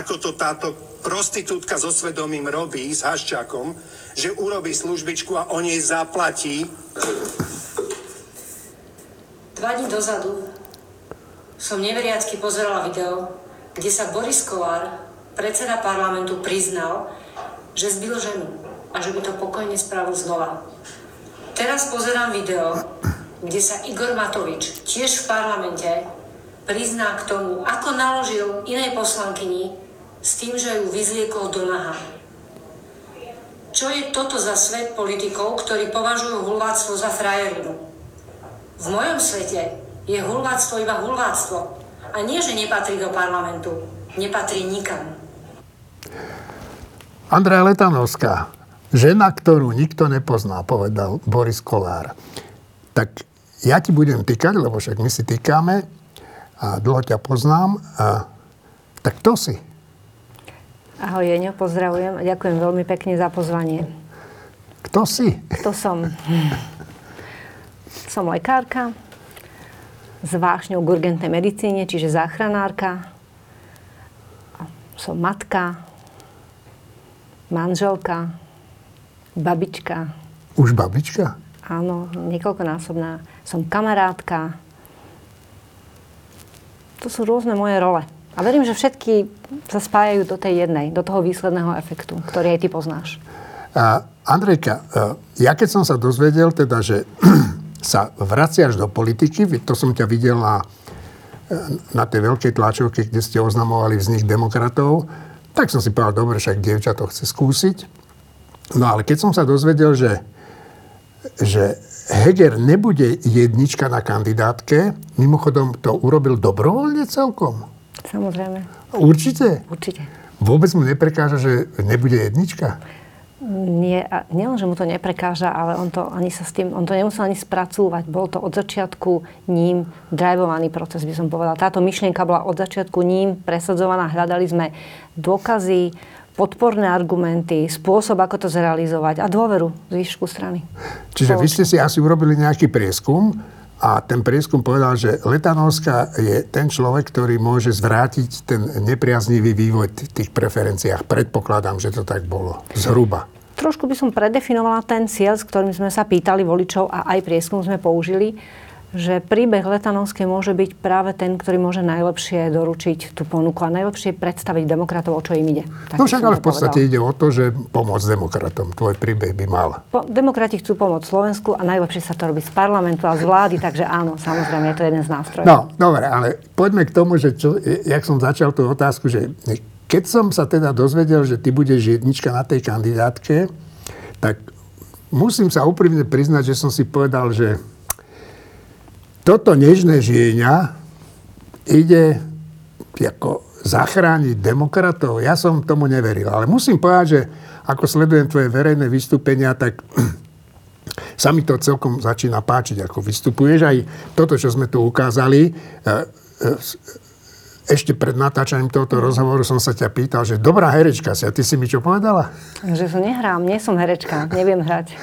ako to táto prostitútka so svedomím robí s Haščákom, že urobí službičku a on jej zaplatí. Dva dní dozadu som neveriacky pozerala video, kde sa Boris Kolár, predseda parlamentu, priznal, že zbil ženu a že by to pokojne spravil znova. Teraz pozerám video, kde sa Igor Matovič, tiež v parlamente, prizná k tomu, ako naložil inej poslankyni s tým, že ju vyzliekol do naha. Čo je toto za svet politikov, ktorí považujú hulváctvo za frajerinu? V mojom svete je hulváctvo iba hulváctvo. A nie, že nepatrí do parlamentu. Nepatrí nikam. Andrea Letanovská, žena, ktorú nikto nepozná, povedal Boris Kolár. Tak ja ti budem týkať, lebo však my si týkame a dlho ťa poznám. A, tak to si. Ahoj Jeňo, pozdravujem a ďakujem veľmi pekne za pozvanie. Kto si? Kto som? Som lekárka s vášňou k urgentnej medicíne, čiže záchranárka. Som matka, manželka, babička. Už babička? Áno, niekoľkonásobná. Som kamarátka. To sú rôzne moje role. A verím, že všetky sa spájajú do tej jednej, do toho výsledného efektu, ktorý aj ty poznáš. A, Andrejka, e, ja keď som sa dozvedel, teda, že sa vraciaš do politiky, to som ťa videl na, na tej veľkej tlačovke, kde ste oznamovali vznik demokratov, tak som si povedal, dobre, však dievča to chce skúsiť. No ale keď som sa dozvedel, že, že Heger nebude jednička na kandidátke, mimochodom to urobil dobrovoľne celkom. Samozrejme. Určite? Určite. Vôbec mu neprekáža, že nebude jednička? nie, nielen, že mu to neprekáža, ale on to, ani sa s tým, on to nemusel ani spracúvať. Bol to od začiatku ním drivovaný proces, by som povedala. Táto myšlienka bola od začiatku ním presadzovaná. Hľadali sme dôkazy, podporné argumenty, spôsob, ako to zrealizovať a dôveru z výšku strany. Čiže vy ste si asi urobili nejaký prieskum a ten prieskum povedal, že Letanovská je ten človek, ktorý môže zvrátiť ten nepriaznivý vývoj v tých preferenciách. Predpokladám, že to tak bolo. Zhruba. Trošku by som predefinovala ten cieľ, s ktorým sme sa pýtali voličov a aj prieskum sme použili že príbeh Letanovskej môže byť práve ten, ktorý môže najlepšie doručiť tú ponuku a najlepšie predstaviť demokratov, o čo im ide. Tak no však ale v podstate povedal. ide o to, že pomôcť demokratom. Tvoj príbeh by mal. Po, demokrati chcú pomôcť Slovensku a najlepšie sa to robí z parlamentu a z vlády, takže áno, samozrejme, je to jeden z nástrojov. No, dobre, ale poďme k tomu, že čo, jak som začal tú otázku, že keď som sa teda dozvedel, že ty budeš jednička na tej kandidátke, tak musím sa úprimne priznať, že som si povedal, že toto nežné žieňa ide ako zachrániť demokratov. Ja som tomu neveril. Ale musím povedať, že ako sledujem tvoje verejné vystúpenia, tak sa mi to celkom začína páčiť, ako vystupuješ. Aj toto, čo sme tu ukázali, e, e, ešte pred natáčaním tohoto rozhovoru som sa ťa pýtal, že dobrá herečka si. A ty si mi čo povedala? Že som nehrám, nie som herečka, neviem hrať.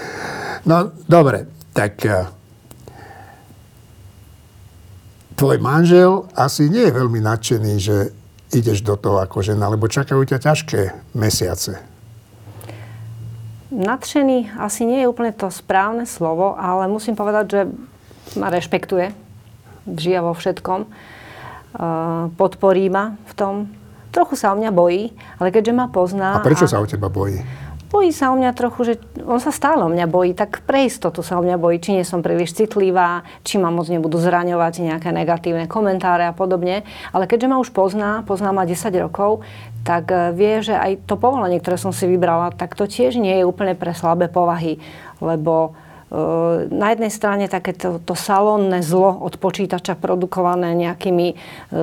No, dobre. Tak e, tvoj manžel asi nie je veľmi nadšený, že ideš do toho ako žena, lebo čakajú ťa ťažké mesiace. Nadšený asi nie je úplne to správne slovo, ale musím povedať, že ma rešpektuje. Žia vo všetkom. Podporí ma v tom. Trochu sa o mňa bojí, ale keďže ma pozná... A prečo a... sa o teba bojí? Bojí sa o mňa trochu, že on sa stále o mňa bojí, tak pre istotu sa o mňa bojí, či nie som príliš citlivá, či ma moc nebudú zraňovať nejaké negatívne komentáre a podobne. Ale keďže ma už pozná, pozná ma 10 rokov, tak e, vie, že aj to povolanie, ktoré som si vybrala, tak to tiež nie je úplne pre slabé povahy, lebo na jednej strane takéto to salónne zlo od počítača produkované nejakými e,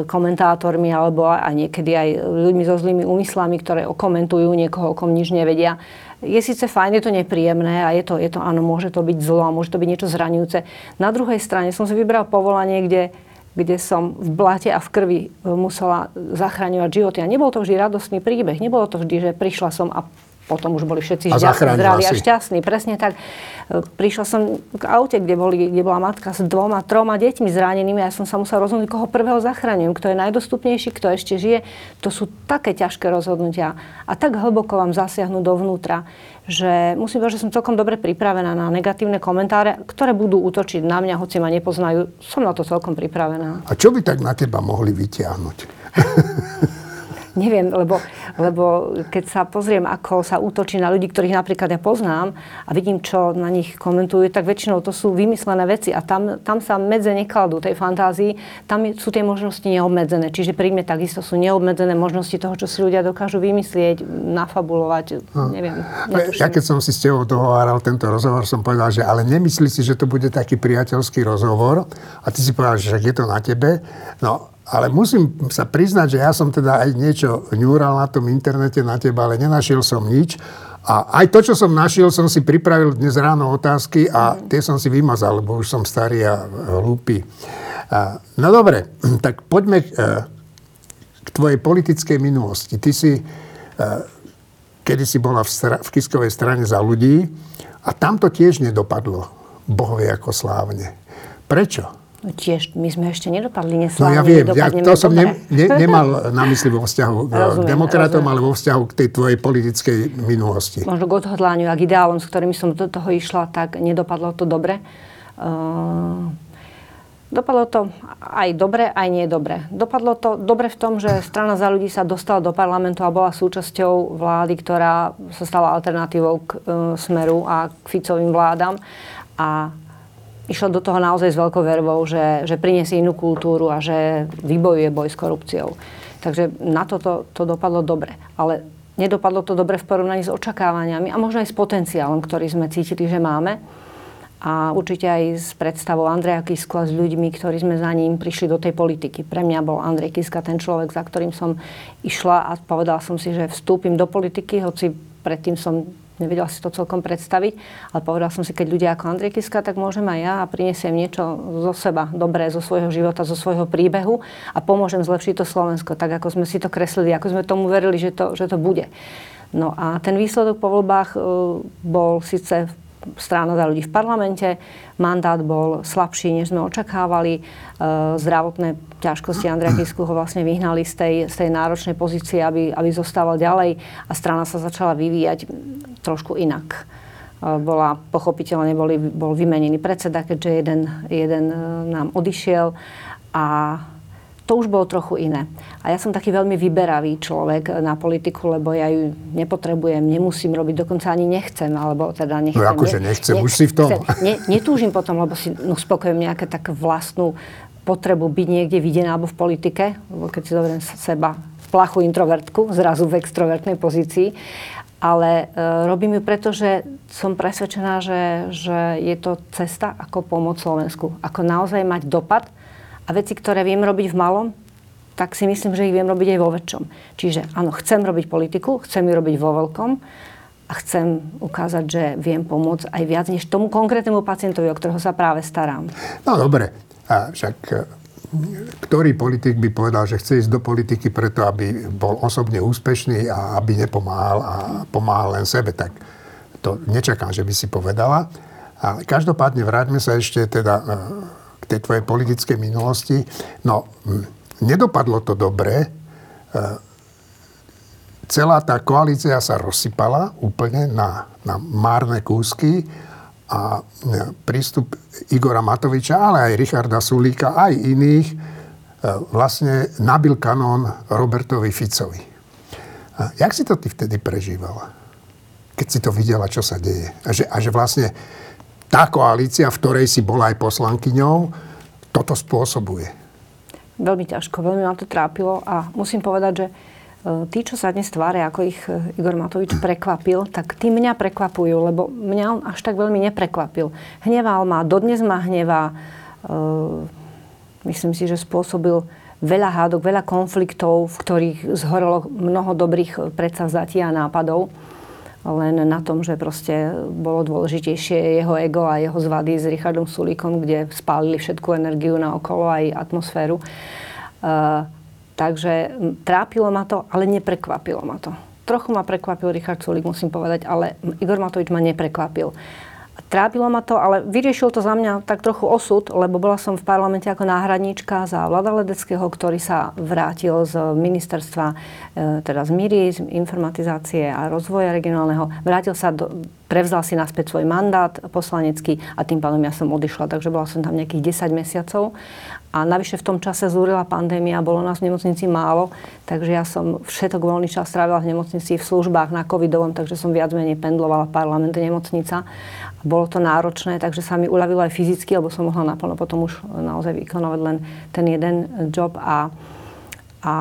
komentátormi alebo aj niekedy aj ľuďmi so zlými úmyslami, ktoré okomentujú niekoho, o kom nič nevedia je síce fajn, je to nepríjemné a je to, je to, áno, môže to byť zlo a môže to byť niečo zraňujúce. Na druhej strane som si vybral povolanie, kde, kde som v blate a v krvi e, musela zachraňovať životy. A nebol to vždy radostný príbeh. Nebolo to vždy, že prišla som a potom už boli všetci A zdraví a šťastní. Presne tak. E, Prišla som k aute, kde, boli, kde bola matka s dvoma, troma deťmi zranenými a ja som sa musela rozhodnúť, koho prvého zachraňujem, kto je najdostupnejší, kto ešte žije. To sú také ťažké rozhodnutia a tak hlboko vám zasiahnu dovnútra, že musím povedať, že som celkom dobre pripravená na negatívne komentáre, ktoré budú útočiť na mňa, hoci ma nepoznajú. Som na to celkom pripravená. A čo by tak na teba mohli vytiahnuť? Neviem, lebo, lebo keď sa pozriem, ako sa útočí na ľudí, ktorých napríklad ja poznám a vidím, čo na nich komentujú, tak väčšinou to sú vymyslené veci a tam, tam sa medze nekladú tej fantázii, tam sú tie možnosti neobmedzené. Čiže pri mne takisto sú neobmedzené možnosti toho, čo si ľudia dokážu vymyslieť, nafabulovať, neviem. netuším. Ja keď som si s tebou dohováral tento rozhovor, som povedal, že ale nemyslí si, že to bude taký priateľský rozhovor a ty si povedal, že je to na tebe. No, ale musím sa priznať, že ja som teda aj niečo ňúral na tom internete na teba, ale nenašiel som nič. A aj to, čo som našiel, som si pripravil dnes ráno otázky a tie som si vymazal, lebo už som starý a hlúpy. No dobre, tak poďme eh, k tvojej politickej minulosti. Ty si kedy si bola v, stra- v Kiskovej strane za ľudí a tam to tiež nedopadlo. Bohovie ako slávne. Prečo? No tiež, my sme ešte nedopadli No neslávne, ja viem, ja to som ne, ne, nemal na mysli vo vzťahu k Rozumiem, demokratom, rozumiem. ale vo vzťahu k tej tvojej politickej minulosti. možno k odhodlániu a k ideálom, s ktorými som do toho išla, tak nedopadlo to dobre. Uh, dopadlo to aj dobre, aj nie dobre. Dopadlo to dobre v tom, že strana za ľudí sa dostala do parlamentu a bola súčasťou vlády, ktorá sa stala alternatívou k uh, Smeru a k Ficovým vládam. A išla do toho naozaj s veľkou vervou, že, že priniesie inú kultúru a že vybojuje boj s korupciou. Takže na toto to dopadlo dobre. Ale nedopadlo to dobre v porovnaní s očakávaniami a možno aj s potenciálom, ktorý sme cítili, že máme. A určite aj s predstavou Andreja Kisku a s ľuďmi, ktorí sme za ním prišli do tej politiky. Pre mňa bol Andrej Kiska ten človek, za ktorým som išla a povedala som si, že vstúpim do politiky, hoci predtým som nevedela si to celkom predstaviť, ale povedala som si, keď ľudia ako Andrej Kiska, tak môžem aj ja a prinesiem niečo zo seba, dobré, zo svojho života, zo svojho príbehu a pomôžem zlepšiť to Slovensko, tak ako sme si to kreslili, ako sme tomu verili, že to, že to bude. No a ten výsledok po voľbách e, bol síce strana za ľudí v parlamente. Mandát bol slabší, než sme očakávali. E, zdravotné ťažkosti Andreja Kisku ho vlastne vyhnali z tej, z tej náročnej pozície, aby, aby zostával ďalej a strana sa začala vyvíjať trošku inak. E, bola, pochopiteľne boli, bol vymenený predseda, keďže jeden, jeden e, nám odišiel a to už bolo trochu iné. A ja som taký veľmi vyberavý človek na politiku, lebo ja ju nepotrebujem, nemusím robiť, dokonca ani nechcem, alebo teda nechcem. No akože nechcem, už si v tom. Chcem, ne, netúžim potom, lebo si no, uspokojujem nejaké tak vlastnú potrebu byť niekde videná alebo v politike, lebo keď si zoberiem seba plachu introvertku, zrazu v extrovertnej pozícii, ale e, robím ju preto, že som presvedčená, že, že je to cesta, ako pomôcť Slovensku. Ako naozaj mať dopad a veci, ktoré viem robiť v malom, tak si myslím, že ich viem robiť aj vo väčšom. Čiže áno, chcem robiť politiku, chcem ju robiť vo veľkom a chcem ukázať, že viem pomôcť aj viac než tomu konkrétnemu pacientovi, o ktorého sa práve starám. No dobre, a však e, ktorý politik by povedal, že chce ísť do politiky preto, aby bol osobne úspešný a aby nepomáhal a pomáhal len sebe, tak to nečakám, že by si povedala. Ale každopádne vráťme sa ešte teda e, k tej tvojej politickej minulosti. No, nedopadlo to dobre. E, Celá tá koalícia sa rozsypala úplne na, na márne kúsky a e, prístup Igora Matoviča, ale aj Richarda Sulíka, aj iných e, vlastne nabil kanón Robertovi Ficovi. A jak si to ty vtedy prežívala? Keď si to videla, čo sa deje. A že, a že vlastne tá koalícia, v ktorej si bola aj poslankyňou, toto spôsobuje. Veľmi ťažko, veľmi ma to trápilo a musím povedať, že e, tí, čo sa dnes tvária, ako ich e, Igor Matovič prekvapil, tak tí mňa prekvapujú, lebo mňa on až tak veľmi neprekvapil. Hneval ma, dodnes ma hnevá. E, myslím si, že spôsobil veľa hádok, veľa konfliktov, v ktorých zhorelo mnoho dobrých predsavzatí a nápadov len na tom, že proste bolo dôležitejšie jeho ego a jeho zvady s Richardom Sulíkom, kde spálili všetku energiu na okolo aj atmosféru. Uh, takže trápilo ma to, ale neprekvapilo ma to. trochu ma prekvapil Richard Sulik, musím povedať, ale Igor Matovič ma neprekvapil. Trápilo ma to, ale vyriešil to za mňa tak trochu osud, lebo bola som v parlamente ako náhradníčka za Vlada Ledeckého, ktorý sa vrátil z ministerstva, e, teda z MIRI, z informatizácie a rozvoja regionálneho. Vrátil sa do, prevzal si naspäť svoj mandát poslanecký a tým pádom ja som odišla, takže bola som tam nejakých 10 mesiacov. A navyše v tom čase zúrila pandémia, bolo nás v nemocnici málo, takže ja som všetok voľný čas strávila v nemocnici v službách na covidovom, takže som viac menej pendlovala parlament, nemocnica. Bolo to náročné, takže sa mi uľavilo aj fyzicky, lebo som mohla naplno potom už naozaj vykonávať len ten jeden job a a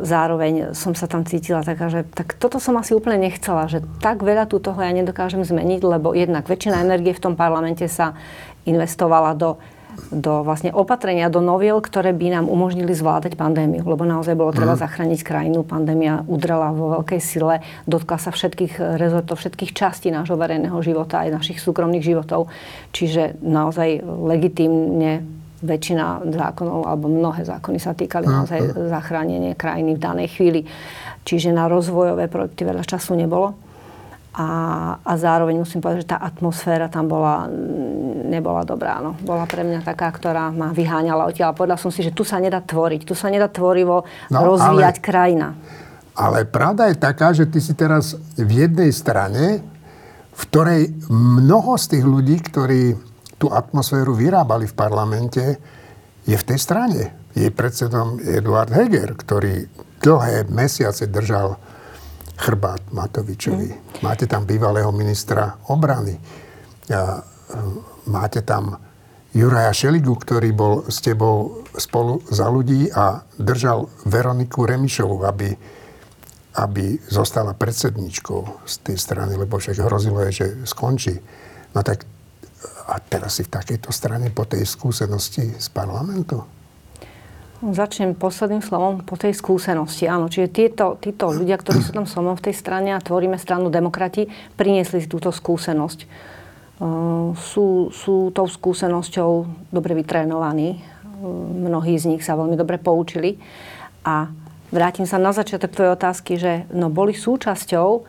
zároveň som sa tam cítila taká, že tak toto som asi úplne nechcela, že tak veľa tu toho ja nedokážem zmeniť, lebo jednak väčšina energie v tom parlamente sa investovala do do vlastne opatrenia, do noviel, ktoré by nám umožnili zvládať pandémiu. Lebo naozaj bolo treba mm. zachrániť krajinu. Pandémia udrela vo veľkej sile, dotkla sa všetkých rezortov, všetkých častí nášho verejného života, aj našich súkromných životov. Čiže naozaj legitímne väčšina zákonov, alebo mnohé zákony sa týkali naozaj zachránenie krajiny v danej chvíli. Čiže na rozvojové projekty veľa času nebolo. A, a zároveň musím povedať, že tá atmosféra tam bola, nebola dobrá. No. Bola pre mňa taká, ktorá ma vyháňala odtiaľ. Povedala som si, že tu sa nedá tvoriť, tu sa nedá tvorivo no, rozvíjať ale, krajina. Ale pravda je taká, že ty si teraz v jednej strane, v ktorej mnoho z tých ľudí, ktorí tú atmosféru vyrábali v parlamente, je v tej strane. Je predsedom Eduard Heger, ktorý dlhé mesiace držal chrbát Matovičovi. Mm. Máte tam bývalého ministra obrany. A, e, máte tam Juraja Šeligu, ktorý bol s tebou spolu za ľudí a držal Veroniku Remišovu, aby, aby zostala predsedničkou z tej strany, lebo však hrozilo je, že skončí. No tak a teraz si v takejto strane po tej skúsenosti z parlamentu? Začnem posledným slovom po tej skúsenosti. Áno, čiže tieto, títo ľudia, ktorí sú tam so mnou v tej strane a tvoríme stranu demokrati, priniesli si túto skúsenosť. Uh, sú, sú tou skúsenosťou dobre vytrénovaní. Uh, mnohí z nich sa veľmi dobre poučili. A vrátim sa na začiatok tvojej otázky, že no, boli súčasťou,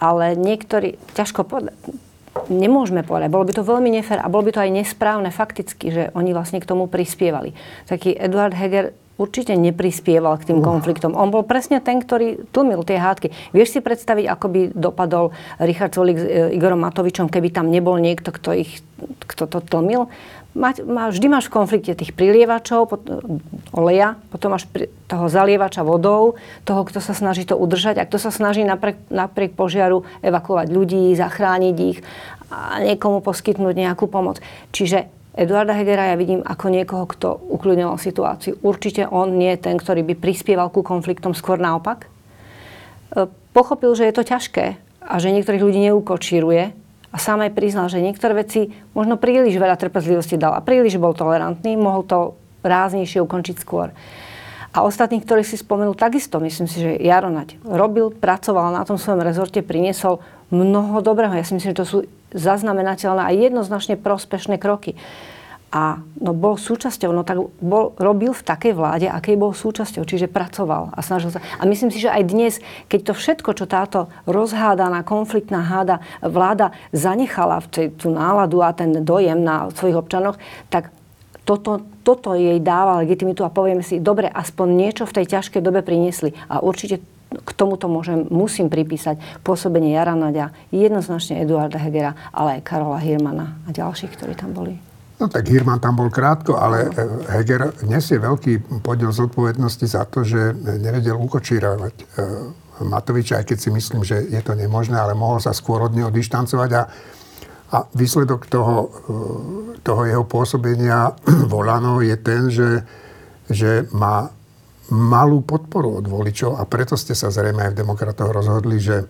ale niektorí, ťažko povedať, nemôžeme povedať. Bolo by to veľmi nefér a bolo by to aj nesprávne fakticky, že oni vlastne k tomu prispievali. Taký Eduard Heger určite neprispieval k tým konfliktom. On bol presne ten, ktorý tlmil tie hádky. Vieš si predstaviť, ako by dopadol Richard Solik s e, Igorom Matovičom, keby tam nebol niekto, kto, ich, kto to tlmil? Mať, má, vždy máš v konflikte tých prilievačov, pot, oleja, potom máš pri, toho zalievača vodou, toho, kto sa snaží to udržať a kto sa snaží napriek, napriek požiaru evakuovať ľudí, zachrániť ich a niekomu poskytnúť nejakú pomoc. Čiže Eduarda Hegera ja vidím ako niekoho, kto ukľudňoval situáciu. Určite on nie je ten, ktorý by prispieval ku konfliktom, skôr naopak. E, pochopil, že je to ťažké a že niektorých ľudí neukočíruje a sám aj priznal, že niektoré veci možno príliš veľa trpezlivosti dal a príliš bol tolerantný, mohol to ráznejšie ukončiť skôr. A ostatní, ktorí si spomenul, takisto myslím si, že Jaro robil, pracoval na tom svojom rezorte, priniesol mnoho dobrého. Ja si myslím, že to sú zaznamenateľné a jednoznačne prospešné kroky. A no, bol súčasťou, no tak bol, robil v takej vláde, akej bol súčasťou, čiže pracoval a snažil sa. A myslím si, že aj dnes, keď to všetko, čo táto rozhádaná, konfliktná háda vláda zanechala v tej, tú náladu a ten dojem na svojich občanoch, tak toto, toto jej dáva legitimitu a povieme si, dobre, aspoň niečo v tej ťažkej dobe priniesli. A určite k tomuto môžem, musím pripísať pôsobenie Jara Nadia, jednoznačne Eduarda Hegera, ale aj Karola Hirmana a ďalších, ktorí tam boli. No tak Hirman tam bol krátko, ale e, Heger nesie veľký podiel zodpovednosti za to, že nevedel ukočírovať e, Matoviča, aj keď si myslím, že je to nemožné, ale mohol sa skôr od neho dištancovať. A, a výsledok toho, e, toho jeho pôsobenia Volano je ten, že, že má malú podporu od voličov a preto ste sa zrejme aj v demokratoch rozhodli, že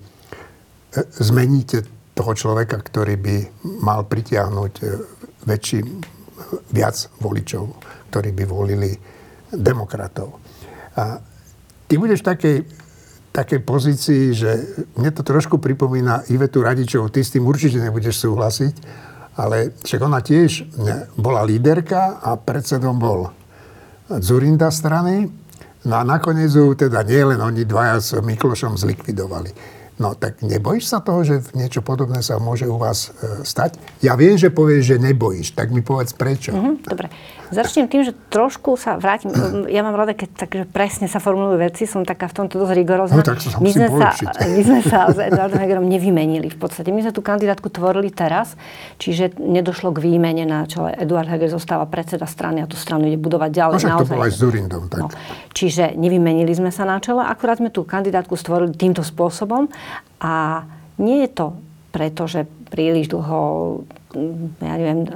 zmeníte toho človeka, ktorý by mal pritiahnuť väčší, viac voličov, ktorí by volili demokratov. A ty budeš v takej, takej pozícii, že mne to trošku pripomína Ivetu Radičovú, ty s tým určite nebudeš súhlasiť, ale však ona tiež bola líderka a predsedom bol Zurinda strany No a nakoniec ju teda nie oni dvaja s Miklošom zlikvidovali. No tak nebojíš sa toho, že niečo podobné sa môže u vás e, stať? Ja viem, že povieš, že nebojíš, tak mi povedz prečo. Mhm, dobre. Začnem tým, že trošku sa vrátim. Ja mám rada, keď takže presne sa formulujú veci. Som taká v tomto dosť rigorózna. No, tak sa my, sme sa, my sme sa s Eduardom Hegerom nevymenili v podstate. My sme tú kandidátku tvorili teraz, čiže nedošlo k výmene na čele. Eduard Heger zostáva predseda strany a tú stranu ide budovať ďalej. No však to naozaj. bolo aj s Zurindom. Tak. No, čiže nevymenili sme sa na čele, akurát sme tú kandidátku stvorili týmto spôsobom a nie je to preto, že príliš dlho, ja neviem,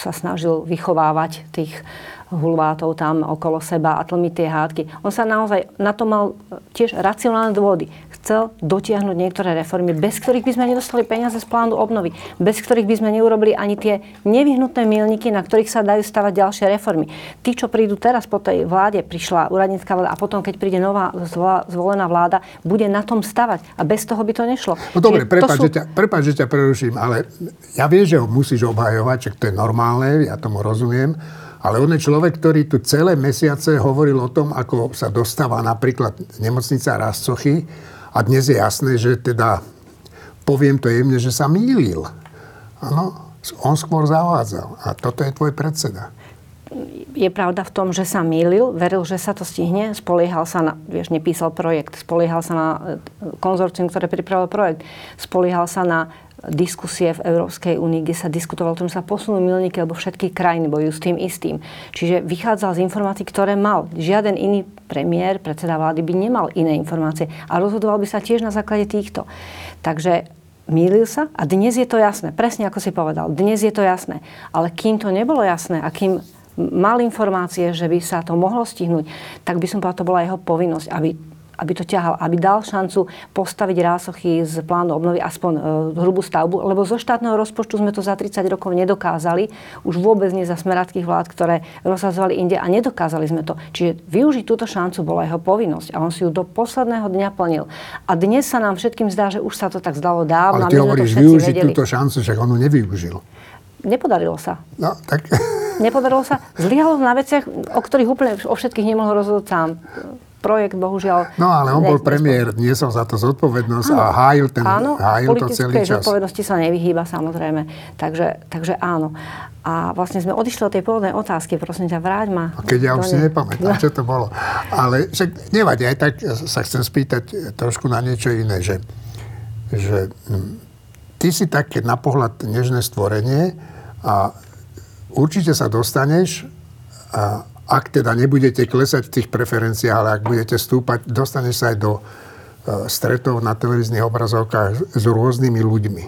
sa snažil vychovávať tých hulvátov tam okolo seba a tlmiť tie hádky. On sa naozaj na to mal tiež racionálne dôvody. Chcel dotiahnuť niektoré reformy, bez ktorých by sme nedostali peniaze z plánu obnovy, bez ktorých by sme neurobili ani tie nevyhnutné milníky, na ktorých sa dajú stavať ďalšie reformy. Tí, čo prídu teraz po tej vláde, prišla úradnícka vláda a potom, keď príde nová zvolená vláda, bude na tom stavať. A bez toho by to nešlo. No dobre, prepáč, sú- že ťa, prepáč, že ťa preruším, ale ja viem, že ho musíš obhajovať, čak to je normálne, ja tomu rozumiem, ale on je človek, ktorý tu celé mesiace hovoril o tom, ako sa dostáva napríklad nemocnica Rastcochy a dnes je jasné, že teda, poviem to jemne, že sa mýlil. Áno, on skôr zavádzal a toto je tvoj predseda. je pravda v tom, že sa mýlil, veril, že sa to stihne, spoliehal sa na, vieš, nepísal projekt, spoliehal sa na e, konzorcium, ktoré pripravilo projekt, spoliehal sa na diskusie v Európskej únii, kde sa diskutovalo o tom, že sa posunú milníky, lebo všetky krajiny bojujú s tým istým. Čiže vychádzal z informácií, ktoré mal. Žiaden iný premiér, predseda vlády by nemal iné informácie a rozhodoval by sa tiež na základe týchto. Takže Mýlil sa a dnes je to jasné. Presne ako si povedal. Dnes je to jasné. Ale kým to nebolo jasné a kým mal informácie, že by sa to mohlo stihnúť, tak by som povedal, to bola jeho povinnosť, aby, aby to ťahal, aby dal šancu postaviť rásochy z plánu obnovy aspoň e, hrubú stavbu, lebo zo štátneho rozpočtu sme to za 30 rokov nedokázali, už vôbec nie za smeráckých vlád, ktoré rozsadzovali inde a nedokázali sme to. Čiže využiť túto šancu bola jeho povinnosť a on si ju do posledného dňa plnil. A dnes sa nám všetkým zdá, že už sa to tak zdalo dávno. Ale ty hovoríš využiť vedeli. túto šancu, však on ju nevyužil. Nepodarilo sa. No, tak... Nepodarilo sa. Zlyhalo na veciach, o ktorých úplne o všetkých nemohol rozhodnúť sám. Projekt, bohužiaľ... No ale on ne- bol premiér, niesol za to zodpovednosť a hájil, ten, Áno, hájil to celý čas. zodpovednosti sa nevyhýba samozrejme. Takže, takže áno. A vlastne sme odišli od tej pôvodnej otázky. Prosím ťa, vráť ma. A keď ja už si nepamätám, čo to bolo. Ale však nevadí, aj tak sa chcem spýtať trošku na niečo iné, že, že hm, ty si také na pohľad nežné stvorenie a určite sa dostaneš, a ak teda nebudete klesať v tých preferenciách, ale ak budete stúpať, dostaneš sa aj do e, stretov na televíznych obrazovkách s rôznymi ľuďmi.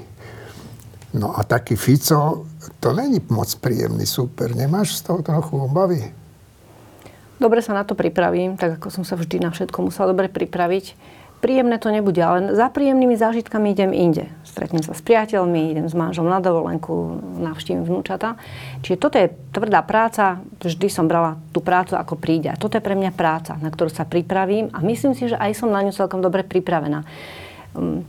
No a taký Fico, to není moc príjemný super. Nemáš z toho trochu obavy? Dobre sa na to pripravím, tak ako som sa vždy na všetko musela dobre pripraviť. Príjemné to nebude, ale za príjemnými zážitkami idem inde. Stretnem sa s priateľmi, idem s manžom na dovolenku, navštívim vnúčata. Čiže toto je tvrdá práca, vždy som brala tú prácu ako príde. A toto je pre mňa práca, na ktorú sa pripravím a myslím si, že aj som na ňu celkom dobre pripravená. Um,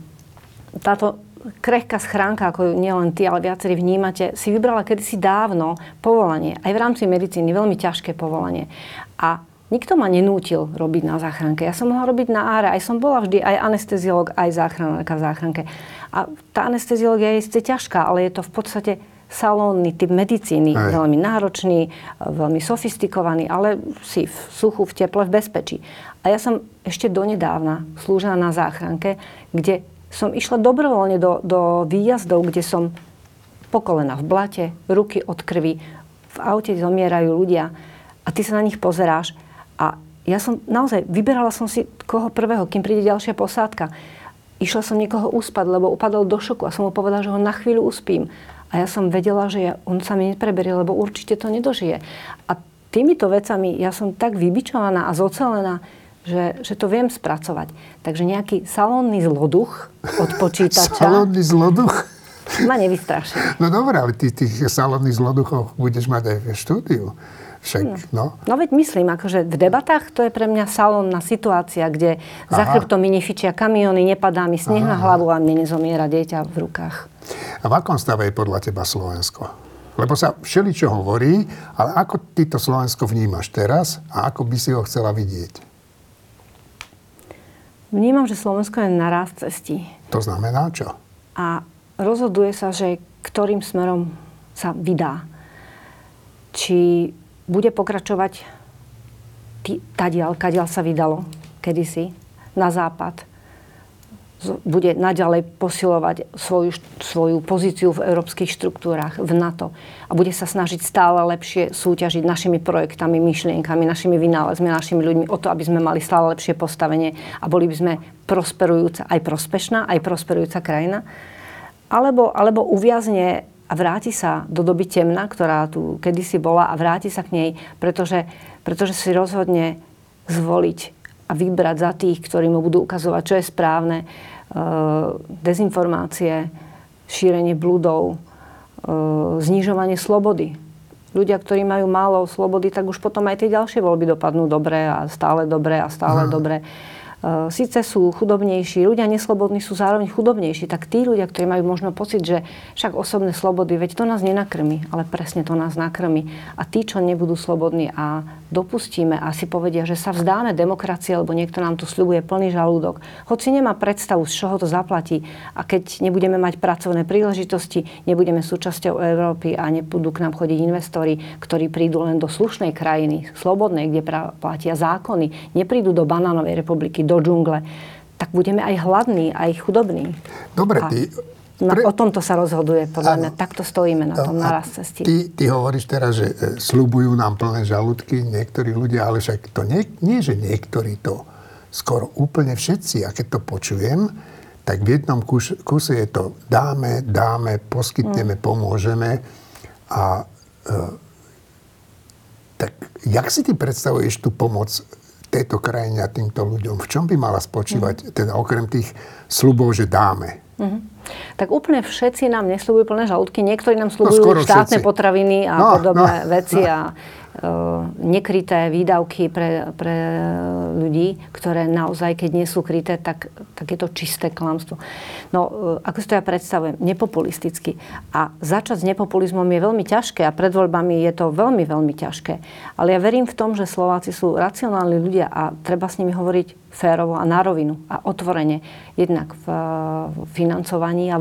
táto krehká schránka, ako ju nielen ty, ale viacerí vnímate, si vybrala kedysi dávno povolanie, aj v rámci medicíny, veľmi ťažké povolanie. A nikto ma nenútil robiť na záchranke. Ja som mohla robiť na áre, aj som bola vždy aj anesteziolog, aj záchranárka v záchranke. A tá anesteziológia je síce ťažká, ale je to v podstate salónny typ medicíny, Aj. veľmi náročný, veľmi sofistikovaný, ale si v suchu, v teple, v bezpečí. A ja som ešte donedávna slúžila na záchranke, kde som išla dobrovoľne do, do výjazdov, kde som po kolena v blate, ruky od krvi, v aute zomierajú ľudia a ty sa na nich pozeráš a ja som naozaj, vyberala som si koho prvého, kým príde ďalšia posádka. Išla som niekoho uspať, lebo upadol do šoku a som mu povedala, že ho na chvíľu uspím. A ja som vedela, že ja, on sa mi nepreberie, lebo určite to nedožije. A týmito vecami ja som tak vybičovaná a zocelená, že, že to viem spracovať. Takže nejaký salónny zloduch od počítača Salónny zloduch? ma nevystraší. No dobré, ale ty tých salónnych zloduchov budeš mať aj v štúdiu. Však, no. No veď myslím, akože v debatách to je pre mňa salónna situácia, kde za Aha. chrbtom mi nefičia kamiony, nepadá mi sneh na hlavu a mne nezomiera dieťa v rukách. A v akom stave je podľa teba Slovensko? Lebo sa všeličo hovorí, ale ako ty to Slovensko vnímaš teraz a ako by si ho chcela vidieť? Vnímam, že Slovensko je na rast cestí. To znamená čo? A rozhoduje sa, že ktorým smerom sa vydá. Či bude pokračovať tý- tadiaľ, kadiaľ sa vydalo kedysi, na západ, bude naďalej posilovať svoju, svoju pozíciu v európskych štruktúrach, v NATO. A bude sa snažiť stále lepšie súťažiť našimi projektami, myšlienkami, našimi vynálezmi, našimi ľuďmi o to, aby sme mali stále lepšie postavenie a boli by sme prosperujúca, aj prospešná, aj prosperujúca krajina. Alebo, alebo uviazne a vráti sa do doby temna, ktorá tu kedysi bola a vráti sa k nej, pretože, pretože si rozhodne zvoliť a vybrať za tých, ktorí mu budú ukazovať, čo je správne, e, dezinformácie, šírenie blúdov, e, znižovanie slobody. Ľudia, ktorí majú málo slobody, tak už potom aj tie ďalšie voľby dopadnú dobre a stále dobre a stále dobre. E, Síce sú chudobnejší, ľudia neslobodní sú zároveň chudobnejší, tak tí ľudia, ktorí majú možno pocit, že však osobné slobody, veď to nás nenakrmi, ale presne to nás nakrmi. A tí, čo nebudú slobodní a dopustíme a si povedia, že sa vzdáme demokracie, lebo niekto nám tu sľubuje plný žalúdok, hoci nemá predstavu, z čoho to zaplatí a keď nebudeme mať pracovné príležitosti, nebudeme súčasťou Európy a nebudú k nám chodiť investori, ktorí prídu len do slušnej krajiny, slobodnej, kde platia zákony, neprídu do banánovej republiky, do džungle, tak budeme aj hladní, aj chudobní. Dobre, A ty... na, pre- o tomto sa rozhoduje, podľa mňa. Takto stojíme na tom naraz cesty. Ty, ty hovoríš teraz, že e, slubujú nám plné žalúdky niektorí ľudia, ale však to nie, nie, že niektorí to, skoro úplne všetci. A keď to počujem, tak v jednom kus, kuse je to dáme, dáme, poskytneme, pomôžeme. A e, tak jak si ty predstavuješ tú pomoc tejto krajine a týmto ľuďom? V čom by mala spočívať, teda okrem tých slubov, že dáme? Tak úplne všetci nám nesľubujú plné žalúdky. Niektorí nám No, slúbujú štátne všetci. potraviny a No, podobné no, veci no. a nekryté výdavky pre, pre ľudí, ktoré naozaj, keď nie sú kryté, tak, tak je to čisté klamstvo. No, uh, ako si to ja predstavujem, nepopulisticky. A začať s nepopulizmom je veľmi ťažké a pred voľbami je to veľmi, veľmi ťažké. Ale ja verím v tom, že Slováci sú racionálni ľudia a treba s nimi hovoriť férovo a na rovinu a otvorene. Jednak v, financovaní a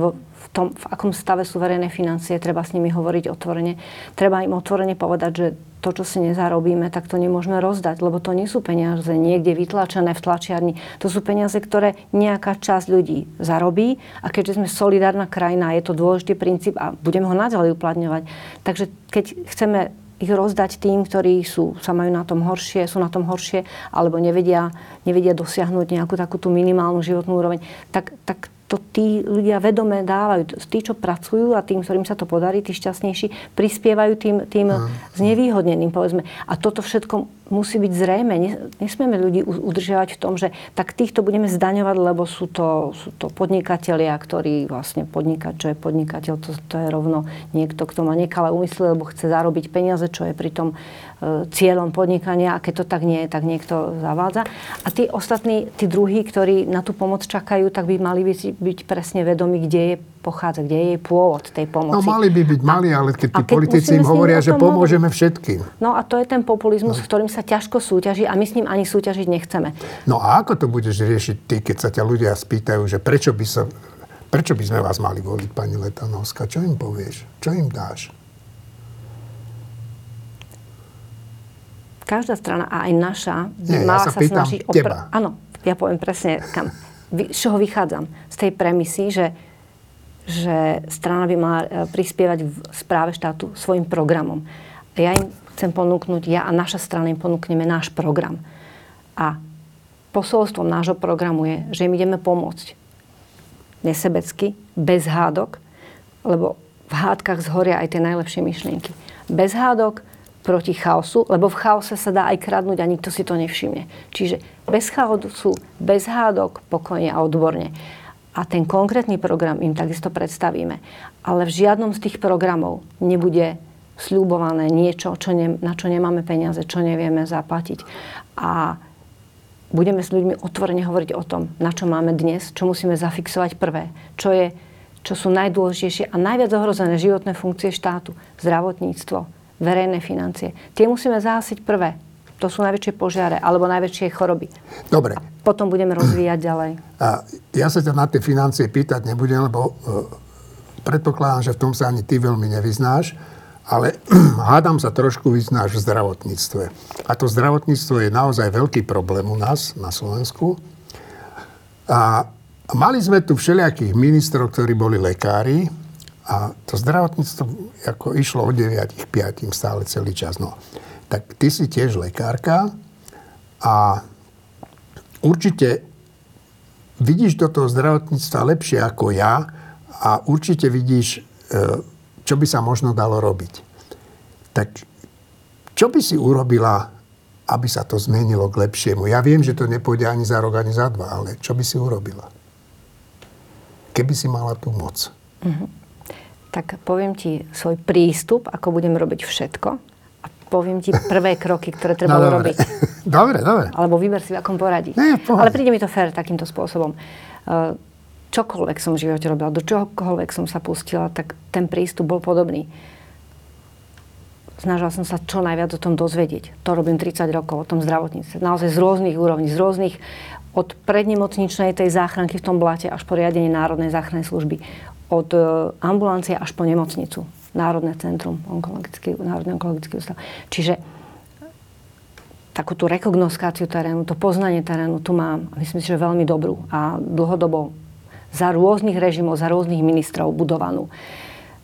tom, v akom stave sú verejné financie, treba s nimi hovoriť otvorene. Treba im otvorene povedať, že to, čo si nezarobíme, tak to nemôžeme rozdať, lebo to nie sú peniaze niekde vytlačené v tlačiarni. To sú peniaze, ktoré nejaká časť ľudí zarobí a keďže sme solidárna krajina, je to dôležitý princíp a budeme ho naďalej uplatňovať. Takže keď chceme ich rozdať tým, ktorí sú, sa majú na tom horšie, sú na tom horšie, alebo nevedia, nevedia dosiahnuť nejakú takú tú minimálnu životnú úroveň, tak, tak to tí ľudia vedome dávajú. Tí, čo pracujú a tým, ktorým sa to podarí, tí šťastnejší, prispievajú tým, tým znevýhodneným, povedzme. A toto všetko musí byť zrejme. Nesmieme ľudí udržiavať v tom, že tak týchto budeme zdaňovať, lebo sú to, sú to podnikatelia, ktorí vlastne podnikať, čo je podnikateľ, to, to je rovno niekto, kto má nekalé úmysly, lebo chce zarobiť peniaze, čo je pritom e, cieľom podnikania a keď to tak nie je, tak niekto zavádza. A tí ostatní, tí druhí, ktorí na tú pomoc čakajú, tak by mali byť, byť presne vedomi, kde je pochádza, kde je jej pôvod tej pomoci. No mali by byť mali, ale keď tí keď politici im hovoria, že pomôžeme všetkým. No a to je ten populizmus, s ktorým sa ťažko súťaží a my s ním ani súťažiť nechceme. No a ako to budeš riešiť ty, keď sa ťa ľudia spýtajú, že prečo by, sa, prečo by sme vás mali voliť, pani Letanovská? Čo im povieš? Čo im dáš? Každá strana, a aj naša, Nie, ja mala sa sa, pýtam snažiť... teba. Áno, ja poviem presne, kam. Z čoho vychádzam? Z tej premisy, že, že strana by mala e, prispievať v správe štátu svojim programom. Ja im chcem ponúknuť, ja a naša strana im ponúkneme náš program. A posolstvom nášho programu je, že im ideme pomôcť nesebecky, bez hádok, lebo v hádkach zhoria aj tie najlepšie myšlienky. Bez hádok, proti chaosu, lebo v chaose sa dá aj kradnúť a nikto si to nevšimne. Čiže bez chaosu, bez hádok, pokojne a odborne. A ten konkrétny program im takisto predstavíme. Ale v žiadnom z tých programov nebude sľubované niečo, čo ne, na čo nemáme peniaze, čo nevieme zaplatiť. A budeme s ľuďmi otvorene hovoriť o tom, na čo máme dnes, čo musíme zafixovať prvé, čo, je, čo sú najdôležitejšie a najviac ohrozené životné funkcie štátu, zdravotníctvo, verejné financie. Tie musíme zahasiť prvé. To sú najväčšie požiare alebo najväčšie choroby. Dobre. Potom budeme rozvíjať ďalej. A ja sa ťa na tie financie pýtať nebudem, lebo e, predpokladám, že v tom sa ani ty veľmi nevyznáš, ale hádam sa trošku vyznáš v zdravotníctve. A to zdravotníctvo je naozaj veľký problém u nás na Slovensku. A mali sme tu všelijakých ministrov, ktorí boli lekári a to zdravotníctvo ako išlo od 9 k 5 stále celý čas. No. Tak ty si tiež lekárka a určite vidíš do toho zdravotníctva lepšie ako ja a určite vidíš, e, čo by sa možno dalo robiť. Tak čo by si urobila, aby sa to zmenilo k lepšiemu? Ja viem, že to nepôjde ani za rok, ani za dva, ale čo by si urobila? Keby si mala tú moc. Tak poviem ti svoj prístup, ako budem robiť všetko a poviem ti prvé kroky, ktoré treba No, urobiť. dobre, dobre. Alebo vyber si, v akom poradí. Nie. Ale príde mi to fér takýmto spôsobom. Uh, Čokoľvek som v živote robila, do čohokoľvek som sa pustila, tak ten prístup bol podobný. Snažila som sa čo najviac o tom dozvedieť. To robím 30 rokov, o tom zdravotníctve. Naozaj z rôznych úrovní, z rôznych, od prednemocničnej tej záchranky v tom blate až po riadenie Národnej záchrannej služby. Od e, ambulancie až po nemocnicu. Národné centrum, onkologický, Národný onkologický ústav. Čiže takú tú rekognoskáciu terénu, to poznanie terénu tu mám, myslím si, že veľmi dobrú a dlhodobo za rôznych režimov, za rôznych ministrov budovanú.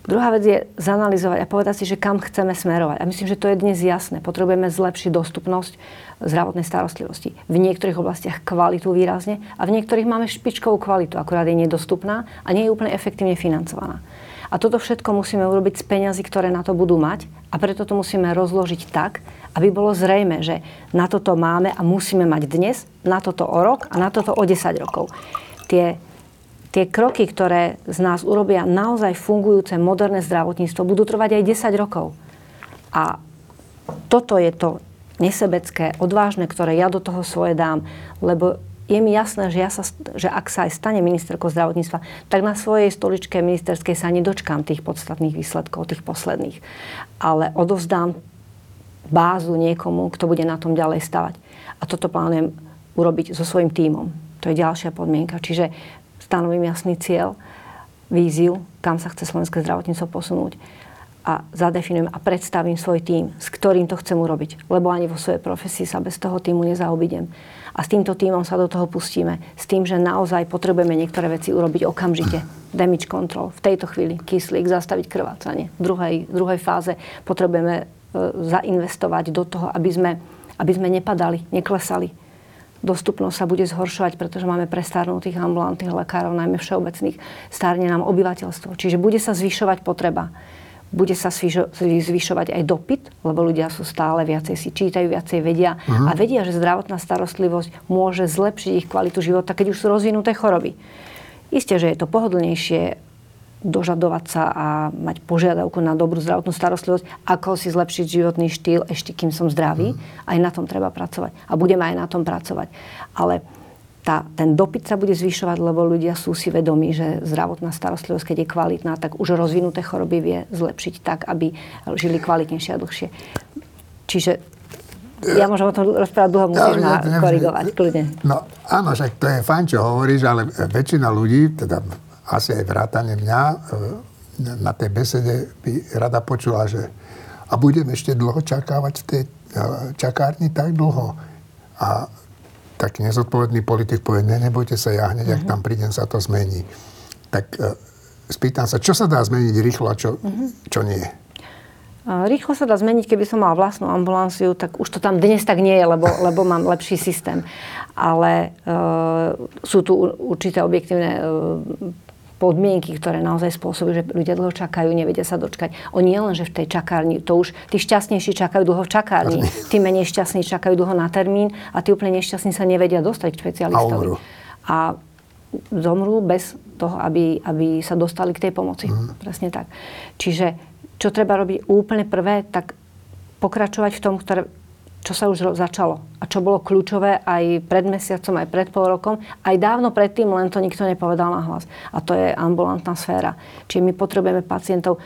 Druhá vec je zanalizovať a povedať si, že kam chceme smerovať. A myslím, že to je dnes jasné. Potrebujeme zlepšiť dostupnosť zdravotnej starostlivosti. V niektorých oblastiach kvalitu výrazne a v niektorých máme špičkovú kvalitu, akurát je nedostupná a nie je úplne efektívne financovaná. A toto všetko musíme urobiť z peňazí, ktoré na to budú mať a preto to musíme rozložiť tak, aby bolo zrejme, že na toto máme a musíme mať dnes, na toto o rok a na toto o 10 rokov. Tie, tie kroky, ktoré z nás urobia naozaj fungujúce moderné zdravotníctvo, budú trvať aj 10 rokov. A toto je to nesebecké, odvážne, ktoré ja do toho svoje dám, lebo je mi jasné, že, ja sa, že ak sa aj stane ministerkou zdravotníctva, tak na svojej stoličke ministerskej sa nedočkám tých podstatných výsledkov, tých posledných. Ale odovzdám bázu niekomu, kto bude na tom ďalej stavať. A toto plánujem urobiť so svojím tímom. To je ďalšia podmienka. Čiže stanovím jasný cieľ, víziu, kam sa chce slovenské zdravotníctvo posunúť a zadefinujem a predstavím svoj tím, s ktorým to chcem urobiť. Lebo ani vo svojej profesii sa bez toho týmu nezaobidem. A s týmto týmom sa do toho pustíme. S tým, že naozaj potrebujeme niektoré veci urobiť okamžite. Damage control. V tejto chvíli kyslík, zastaviť krvácanie. V druhej, v druhej fáze potrebujeme e, zainvestovať do toho, aby sme, aby sme nepadali, neklesali. Dostupnosť sa bude zhoršovať, pretože máme prestarnutých ambulantných lekárov, najmä všeobecných. Stárne nám obyvateľstvo. Čiže bude sa zvyšovať potreba bude sa zvyšo, zvyšovať aj dopyt, lebo ľudia sú stále viacej si čítajú, viacej vedia uh-huh. a vedia, že zdravotná starostlivosť môže zlepšiť ich kvalitu života, keď už sú rozvinuté choroby. Isté, že je to pohodlnejšie dožadovať sa a mať požiadavku na dobrú zdravotnú starostlivosť, ako si zlepšiť životný štýl ešte kým som zdravý. Uh-huh. Aj na tom treba pracovať. A budeme aj na tom pracovať. Ale tá, ten dopyt sa bude zvyšovať, lebo ľudia sú si vedomí, že zdravotná starostlivosť, keď je kvalitná, tak už rozvinuté choroby vie zlepšiť tak, aby žili kvalitnejšie a dlhšie. Čiže ja môžem o tom rozprávať dlho, musíš ma korigovať, kľudne. No áno, však to je fajn, čo hovoríš, ale väčšina ľudí, teda asi aj vrátane mňa, e, na tej besede by rada počula, že a budem ešte dlho čakávať v tej e, čakárni tak dlho. A tak nezodpovedný politik povie, ne, nebojte sa, ja hneď, uh-huh. ak tam prídem, sa to zmení. Tak uh, spýtam sa, čo sa dá zmeniť rýchlo a čo, uh-huh. čo nie? Rýchlo sa dá zmeniť, keby som mala vlastnú ambulanciu, tak už to tam dnes tak nie je, lebo, lebo mám lepší systém. Ale uh, sú tu určité objektívne uh, podmienky, ktoré naozaj spôsobujú, že ľudia dlho čakajú, nevedia sa dočkať. Oni nie len, že v tej čakárni, to už tí šťastnejší čakajú dlho v čakárni, tí menej šťastní čakajú dlho na termín a tí úplne nešťastní sa nevedia dostať k špecialistovi. A, a zomrú bez toho, aby, aby sa dostali k tej pomoci. Mm. Presne tak. Čiže čo treba robiť úplne prvé, tak pokračovať v tom, ktoré, čo sa už začalo a čo bolo kľúčové aj pred mesiacom, aj pred pol rokom, aj dávno predtým, len to nikto nepovedal na hlas. A to je ambulantná sféra. Čiže my potrebujeme pacientov,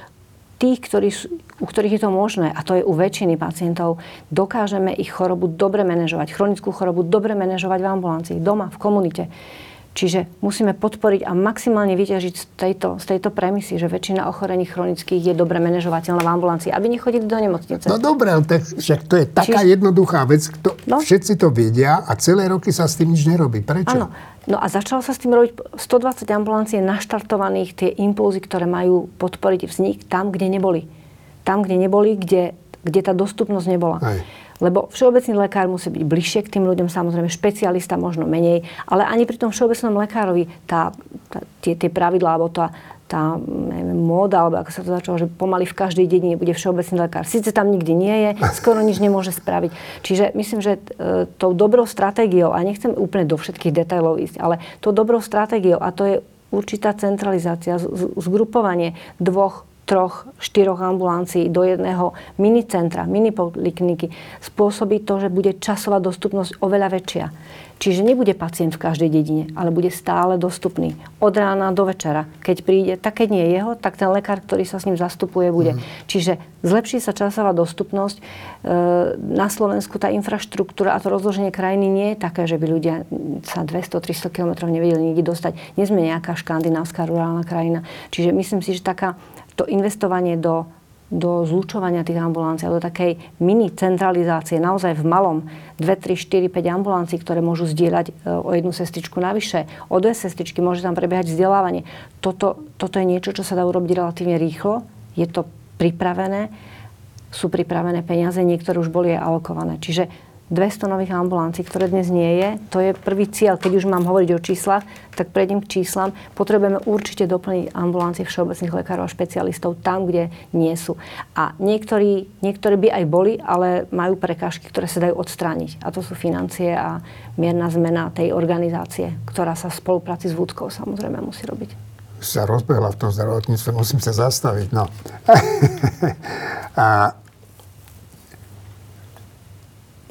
tých, ktorí, u ktorých je to možné, a to je u väčšiny pacientov, dokážeme ich chorobu dobre manažovať, chronickú chorobu dobre manažovať v ambulancii, doma, v komunite. Čiže musíme podporiť a maximálne vyťažiť z tejto, z tejto premisy, že väčšina ochorení chronických je dobre manažovateľná v ambulancii, aby nechodili do nemocnice. No dobre, ale tak, však to je taká Čiže- jednoduchá vec, kto, No. všetci to vedia a celé roky sa s tým nič nerobí. Prečo? Áno. No a začalo sa s tým robiť 120 ambulancií je naštartovaných tie impulzy, ktoré majú podporiť vznik tam, kde neboli. Tam, kde neboli, kde, kde tá dostupnosť nebola. Hej. Lebo všeobecný lekár musí byť bližšie k tým ľuďom, samozrejme špecialista možno menej, ale ani pri tom všeobecnom lekárovi tá, tá, tie, tie pravidlá, alebo tá, tá neviem, móda, alebo ako sa to začalo, že pomaly v každej dedine bude všeobecný lekár. Sice tam nikdy nie je, skoro nič nemôže spraviť. Čiže myslím, že e, tou dobrou stratégiou, a nechcem úplne do všetkých detailov ísť, ale tou dobrou stratégiou, a to je určitá centralizácia, zgrupovanie dvoch troch, štyroch ambulancií do jedného minicentra, minipolikliniky spôsobí to, že bude časová dostupnosť oveľa väčšia. Čiže nebude pacient v každej dedine, ale bude stále dostupný. Od rána do večera. Keď príde, tak keď nie je jeho, tak ten lekár, ktorý sa s ním zastupuje, bude. Čiže zlepší sa časová dostupnosť. E, Na Slovensku tá infraštruktúra a to rozloženie krajiny nie je také, že by ľudia sa 200-300 km nevedeli nikde dostať. Nie sme nejaká škandinávska rurálna krajina. Čiže myslím si, že taká to investovanie do, do zlučovania tých ambulancií, do takej mini centralizácie, naozaj v malom, 2, 3, 4, 5 ambulancií, ktoré môžu zdieľať e, o jednu sestričku navyše, o dve sestričky, môže tam prebiehať vzdelávanie. Toto, toto je niečo, čo sa dá urobiť relatívne rýchlo. Je to pripravené, sú pripravené peniaze, niektoré už boli alokované. Čiže 200 nových ambulancií, ktoré dnes nie je, to je prvý cieľ. Keď už mám hovoriť o číslach, tak prejdem k číslam. Potrebujeme určite doplniť ambulancie všeobecných lekárov a špecialistov tam, kde nie sú. A niektorí, niektorí by aj boli, ale majú prekážky, ktoré sa dajú odstrániť. A to sú financie a mierna zmena tej organizácie, ktorá sa v spolupráci s Vúdkou samozrejme musí robiť. sa rozbehla v tom zdravotníctve, musím sa zastaviť. No. a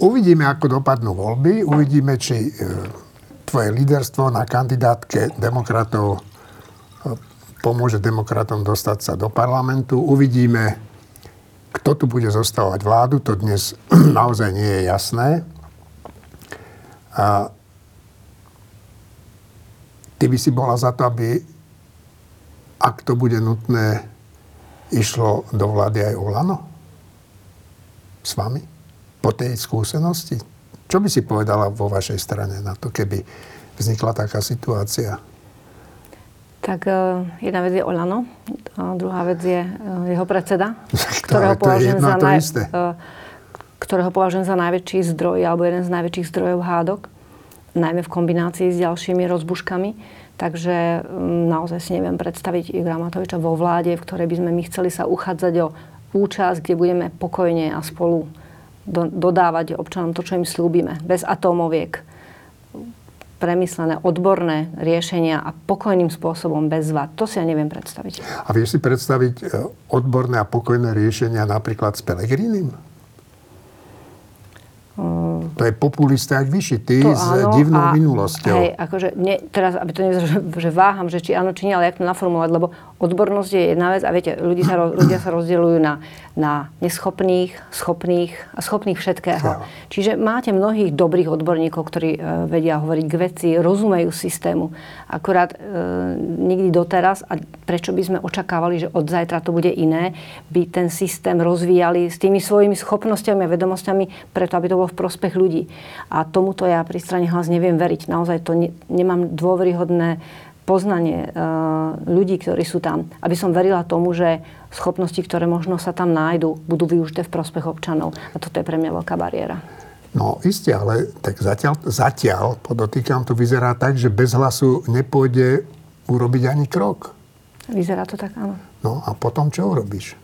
uvidíme, ako dopadnú voľby, uvidíme, či e, tvoje líderstvo na kandidátke demokratov e, pomôže demokratom dostať sa do parlamentu. Uvidíme, kto tu bude zostávať vládu, to dnes naozaj nie je jasné. A ty by si bola za to, aby ak to bude nutné, išlo do vlády aj Olano? S vami? Po tej skúsenosti? Čo by si povedala vo vašej strane na to, keby vznikla taká situácia? Tak uh, jedna vec je Olano, a druhá vec je uh, jeho predseda, Ale to je jedno a to naj, uh, ktorého považujem za najväčší zdroj alebo jeden z najväčších zdrojov hádok, najmä v kombinácii s ďalšími rozbuškami. Takže naozaj si neviem predstaviť Igora Matoviča vo vláde, v ktorej by sme my chceli sa uchádzať o účasť, kde budeme pokojne a spolu do, dodávať občanom to, čo im slúbime. Bez atómoviek premyslené, odborné riešenia a pokojným spôsobom bez vad. To si ja neviem predstaviť. A vieš si predstaviť e, odborné a pokojné riešenia napríklad s Pelegrinim? To je populista jak vyši. Ty To s divnou a- minulosťou. Hej, akože nie, teraz, aby to nevyzeralo, že, že váham, že či áno, či nie, ale jak to naformulovať, lebo odbornosť je jedna vec a viete, ľudí sa, roz- ľudia sa rozdeľujú na, na neschopných, schopných a schopných všetkého. Áno. Čiže máte mnohých dobrých odborníkov, ktorí e, vedia hovoriť k veci, rozumejú systému. Akurát e, nikdy doteraz, a prečo by sme očakávali, že od zajtra to bude iné, by ten systém rozvíjali s tými svojimi schopnosťami a vedomosťami, preto aby to bolo v prospech ľudí. A tomuto ja pri strane hlas neviem veriť. Naozaj to ne, nemám dôveryhodné poznanie e, ľudí, ktorí sú tam. Aby som verila tomu, že schopnosti, ktoré možno sa tam nájdú, budú využité v prospech občanov. A toto je pre mňa veľká bariéra. No isté, ale tak zatiaľ, zatiaľ, podotýkam, to vyzerá tak, že bez hlasu nepôjde urobiť ani krok. Vyzerá to tak, áno. No a potom čo urobíš?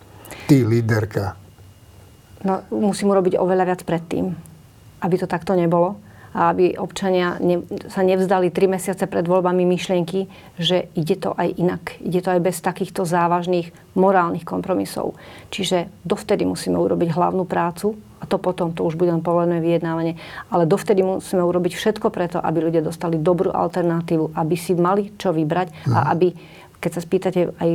Ty, líderka. No, musím urobiť oveľa viac predtým, aby to takto nebolo a aby občania ne, sa nevzdali tri mesiace pred voľbami myšlienky, že ide to aj inak. Ide to aj bez takýchto závažných morálnych kompromisov. Čiže dovtedy musíme urobiť hlavnú prácu a to potom, to už bude len povolené vyjednávanie, ale dovtedy musíme urobiť všetko preto, aby ľudia dostali dobrú alternatívu, aby si mali čo vybrať a aby, keď sa spýtate aj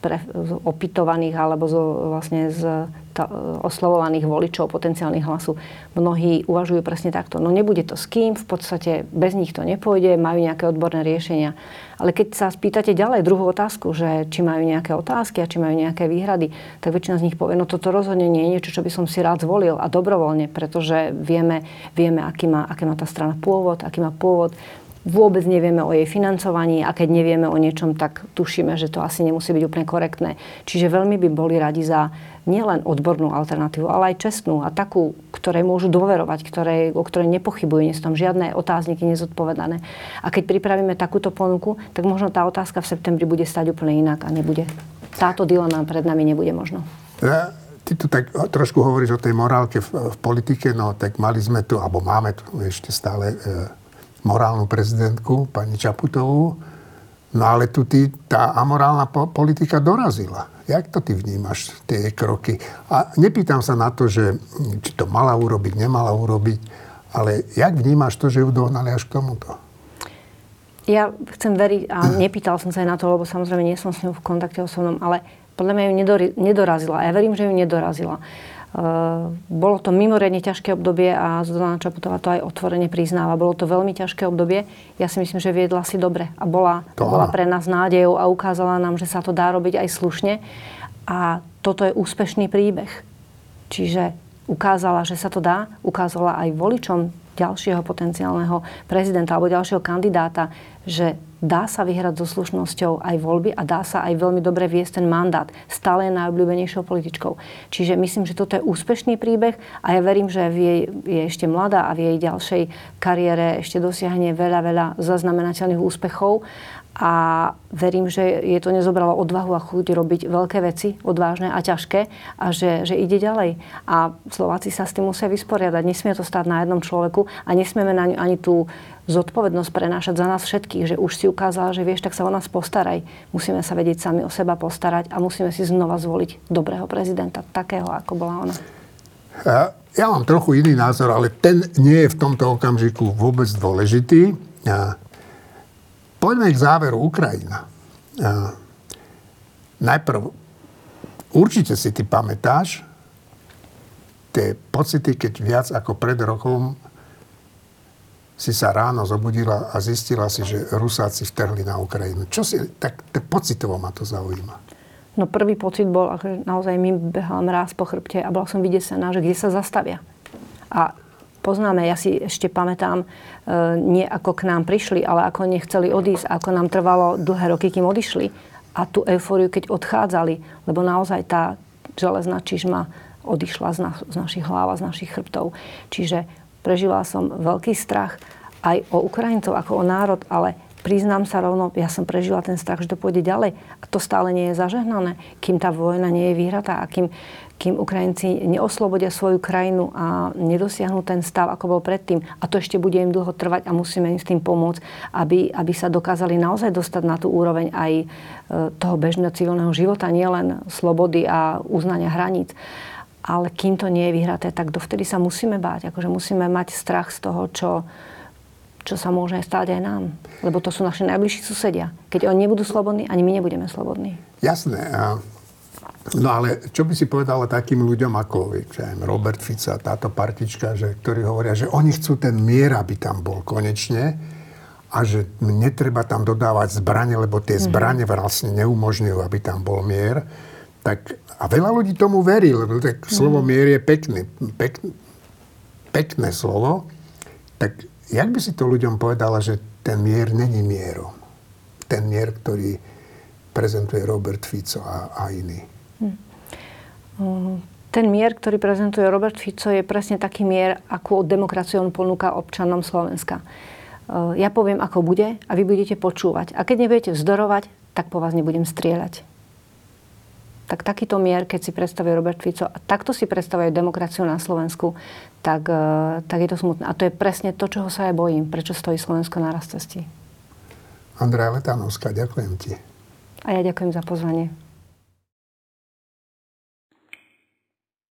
pre, z opytovaných alebo z, vlastne z ta, oslovovaných voličov potenciálnych hlasu. Mnohí uvažujú presne takto. No nebude to s kým, v podstate bez nich to nepôjde, majú nejaké odborné riešenia. Ale keď sa spýtate ďalej druhú otázku, že či majú nejaké otázky a či majú nejaké výhrady, tak väčšina z nich povie, no toto rozhodne nie je niečo, čo by som si rád zvolil a dobrovoľne, pretože vieme, vieme aký má, aké má tá strana pôvod, aký má pôvod, vôbec nevieme o jej financovaní a keď nevieme o niečom, tak tušíme, že to asi nemusí byť úplne korektné. Čiže veľmi by boli radi za nielen odbornú alternatívu, ale aj čestnú a takú, ktorej môžu dôverovať, ktorej, o ktorej nepochybujú, nie sú tam žiadne otázniky nezodpovedané. A keď pripravíme takúto ponuku, tak možno tá otázka v septembri bude stať úplne inak a nebude. Táto dilema pred nami nebude možno. Ja, ty tu tak trošku hovoríš o tej morálke v, v politike, no tak mali sme tu, alebo máme tu ešte stále e, morálnu prezidentku, pani Čaputovú. No ale tu ty, tá amorálna po- politika dorazila. Jak to ty vnímaš, tie kroky? A nepýtam sa na to, že či to mala urobiť, nemala urobiť, ale jak vnímaš to, že ju dohnali až k tomuto? Ja chcem veriť, a nepýtal som sa aj na to, lebo samozrejme nie som s ňou v kontakte osobnom, ale podľa mňa ju nedorazila. Ja verím, že ju nedorazila. Uh, bolo to mimoriadne ťažké obdobie a Zuzana Čaputová to aj otvorene priznáva. Bolo to veľmi ťažké obdobie. Ja si myslím, že viedla si dobre a bola, to bola pre nás nádejou a ukázala nám, že sa to dá robiť aj slušne. A toto je úspešný príbeh. Čiže ukázala, že sa to dá, ukázala aj voličom ďalšieho potenciálneho prezidenta alebo ďalšieho kandidáta, že dá sa vyhrať so slušnosťou aj voľby a dá sa aj veľmi dobre viesť ten mandát. Stále je najobľúbenejšou političkou. Čiže myslím, že toto je úspešný príbeh a ja verím, že v jej, je ešte mladá a v jej ďalšej kariére ešte dosiahne veľa, veľa zaznamenateľných úspechov a verím, že je to nezobralo odvahu a chuť robiť veľké veci, odvážne a ťažké a že, že ide ďalej. A Slováci sa s tým musia vysporiadať. Nesmie to stať na jednom človeku a nesmieme na ňu ani tú zodpovednosť prenášať za nás všetkých, že už si ukázala, že vieš, tak sa o nás postaraj. Musíme sa vedieť sami o seba postarať a musíme si znova zvoliť dobrého prezidenta, takého, ako bola ona. Ja mám trochu iný názor, ale ten nie je v tomto okamžiku vôbec dôležitý. Poďme k záveru Ukrajina. Ja, najprv, určite si ty pamätáš tie pocity, keď viac ako pred rokom si sa ráno zobudila a zistila si, že Rusáci vtrhli na Ukrajinu. Čo si, tak, tak pocitovo ma to zaujíma. No prvý pocit bol, že naozaj mi behal mráz po chrbte a bola som vydesená, že kde sa zastavia. A poznáme, ja si ešte pamätám, e, nie ako k nám prišli, ale ako nechceli odísť, ako nám trvalo dlhé roky, kým odišli. A tú eufóriu, keď odchádzali, lebo naozaj tá železná čižma odišla z, na, z našich hlav a z našich chrbtov. Čiže Prežila som veľký strach aj o Ukrajincov ako o národ, ale priznám sa rovno, ja som prežila ten strach, že to pôjde ďalej. A to stále nie je zažehnané, kým tá vojna nie je vyhratá a kým, kým Ukrajinci neoslobodia svoju krajinu a nedosiahnu ten stav, ako bol predtým. A to ešte bude im dlho trvať a musíme im s tým pomôcť, aby, aby sa dokázali naozaj dostať na tú úroveň aj e, toho bežného civilného života, nielen slobody a uznania hraníc ale kým to nie je vyhraté, tak dovtedy sa musíme báť. Akože musíme mať strach z toho, čo, čo sa môže stať aj nám. Lebo to sú naši najbližší susedia. Keď oni nebudú slobodní, ani my nebudeme slobodní. Jasné. No ale čo by si povedala takým ľuďom ako Robert Fica, táto partička, že, ktorí hovoria, že oni chcú ten mier, aby tam bol konečne a že netreba tam dodávať zbranie, lebo tie mhm. zbranie vlastne neumožňujú, aby tam bol mier. Tak a veľa ľudí tomu verí, lebo tak slovo mm. mier je pekný, pek, pekné slovo. Tak jak by si to ľuďom povedala, že ten mier není mierom? Ten mier, ktorý prezentuje Robert Fico a, a iní. Ten mier, ktorý prezentuje Robert Fico, je presne taký mier, akú demokraciu on ponúka občanom Slovenska. Ja poviem, ako bude a vy budete počúvať. A keď nebudete vzdorovať, tak po vás nebudem strieľať tak takýto mier, keď si predstavuje Robert Fico a takto si predstavuje demokraciu na Slovensku, tak, e, tak je to smutné. A to je presne to, čoho sa aj bojím. Prečo stojí Slovensko na raz cestí. Andrea Letanovská, ďakujem ti. A ja ďakujem za pozvanie.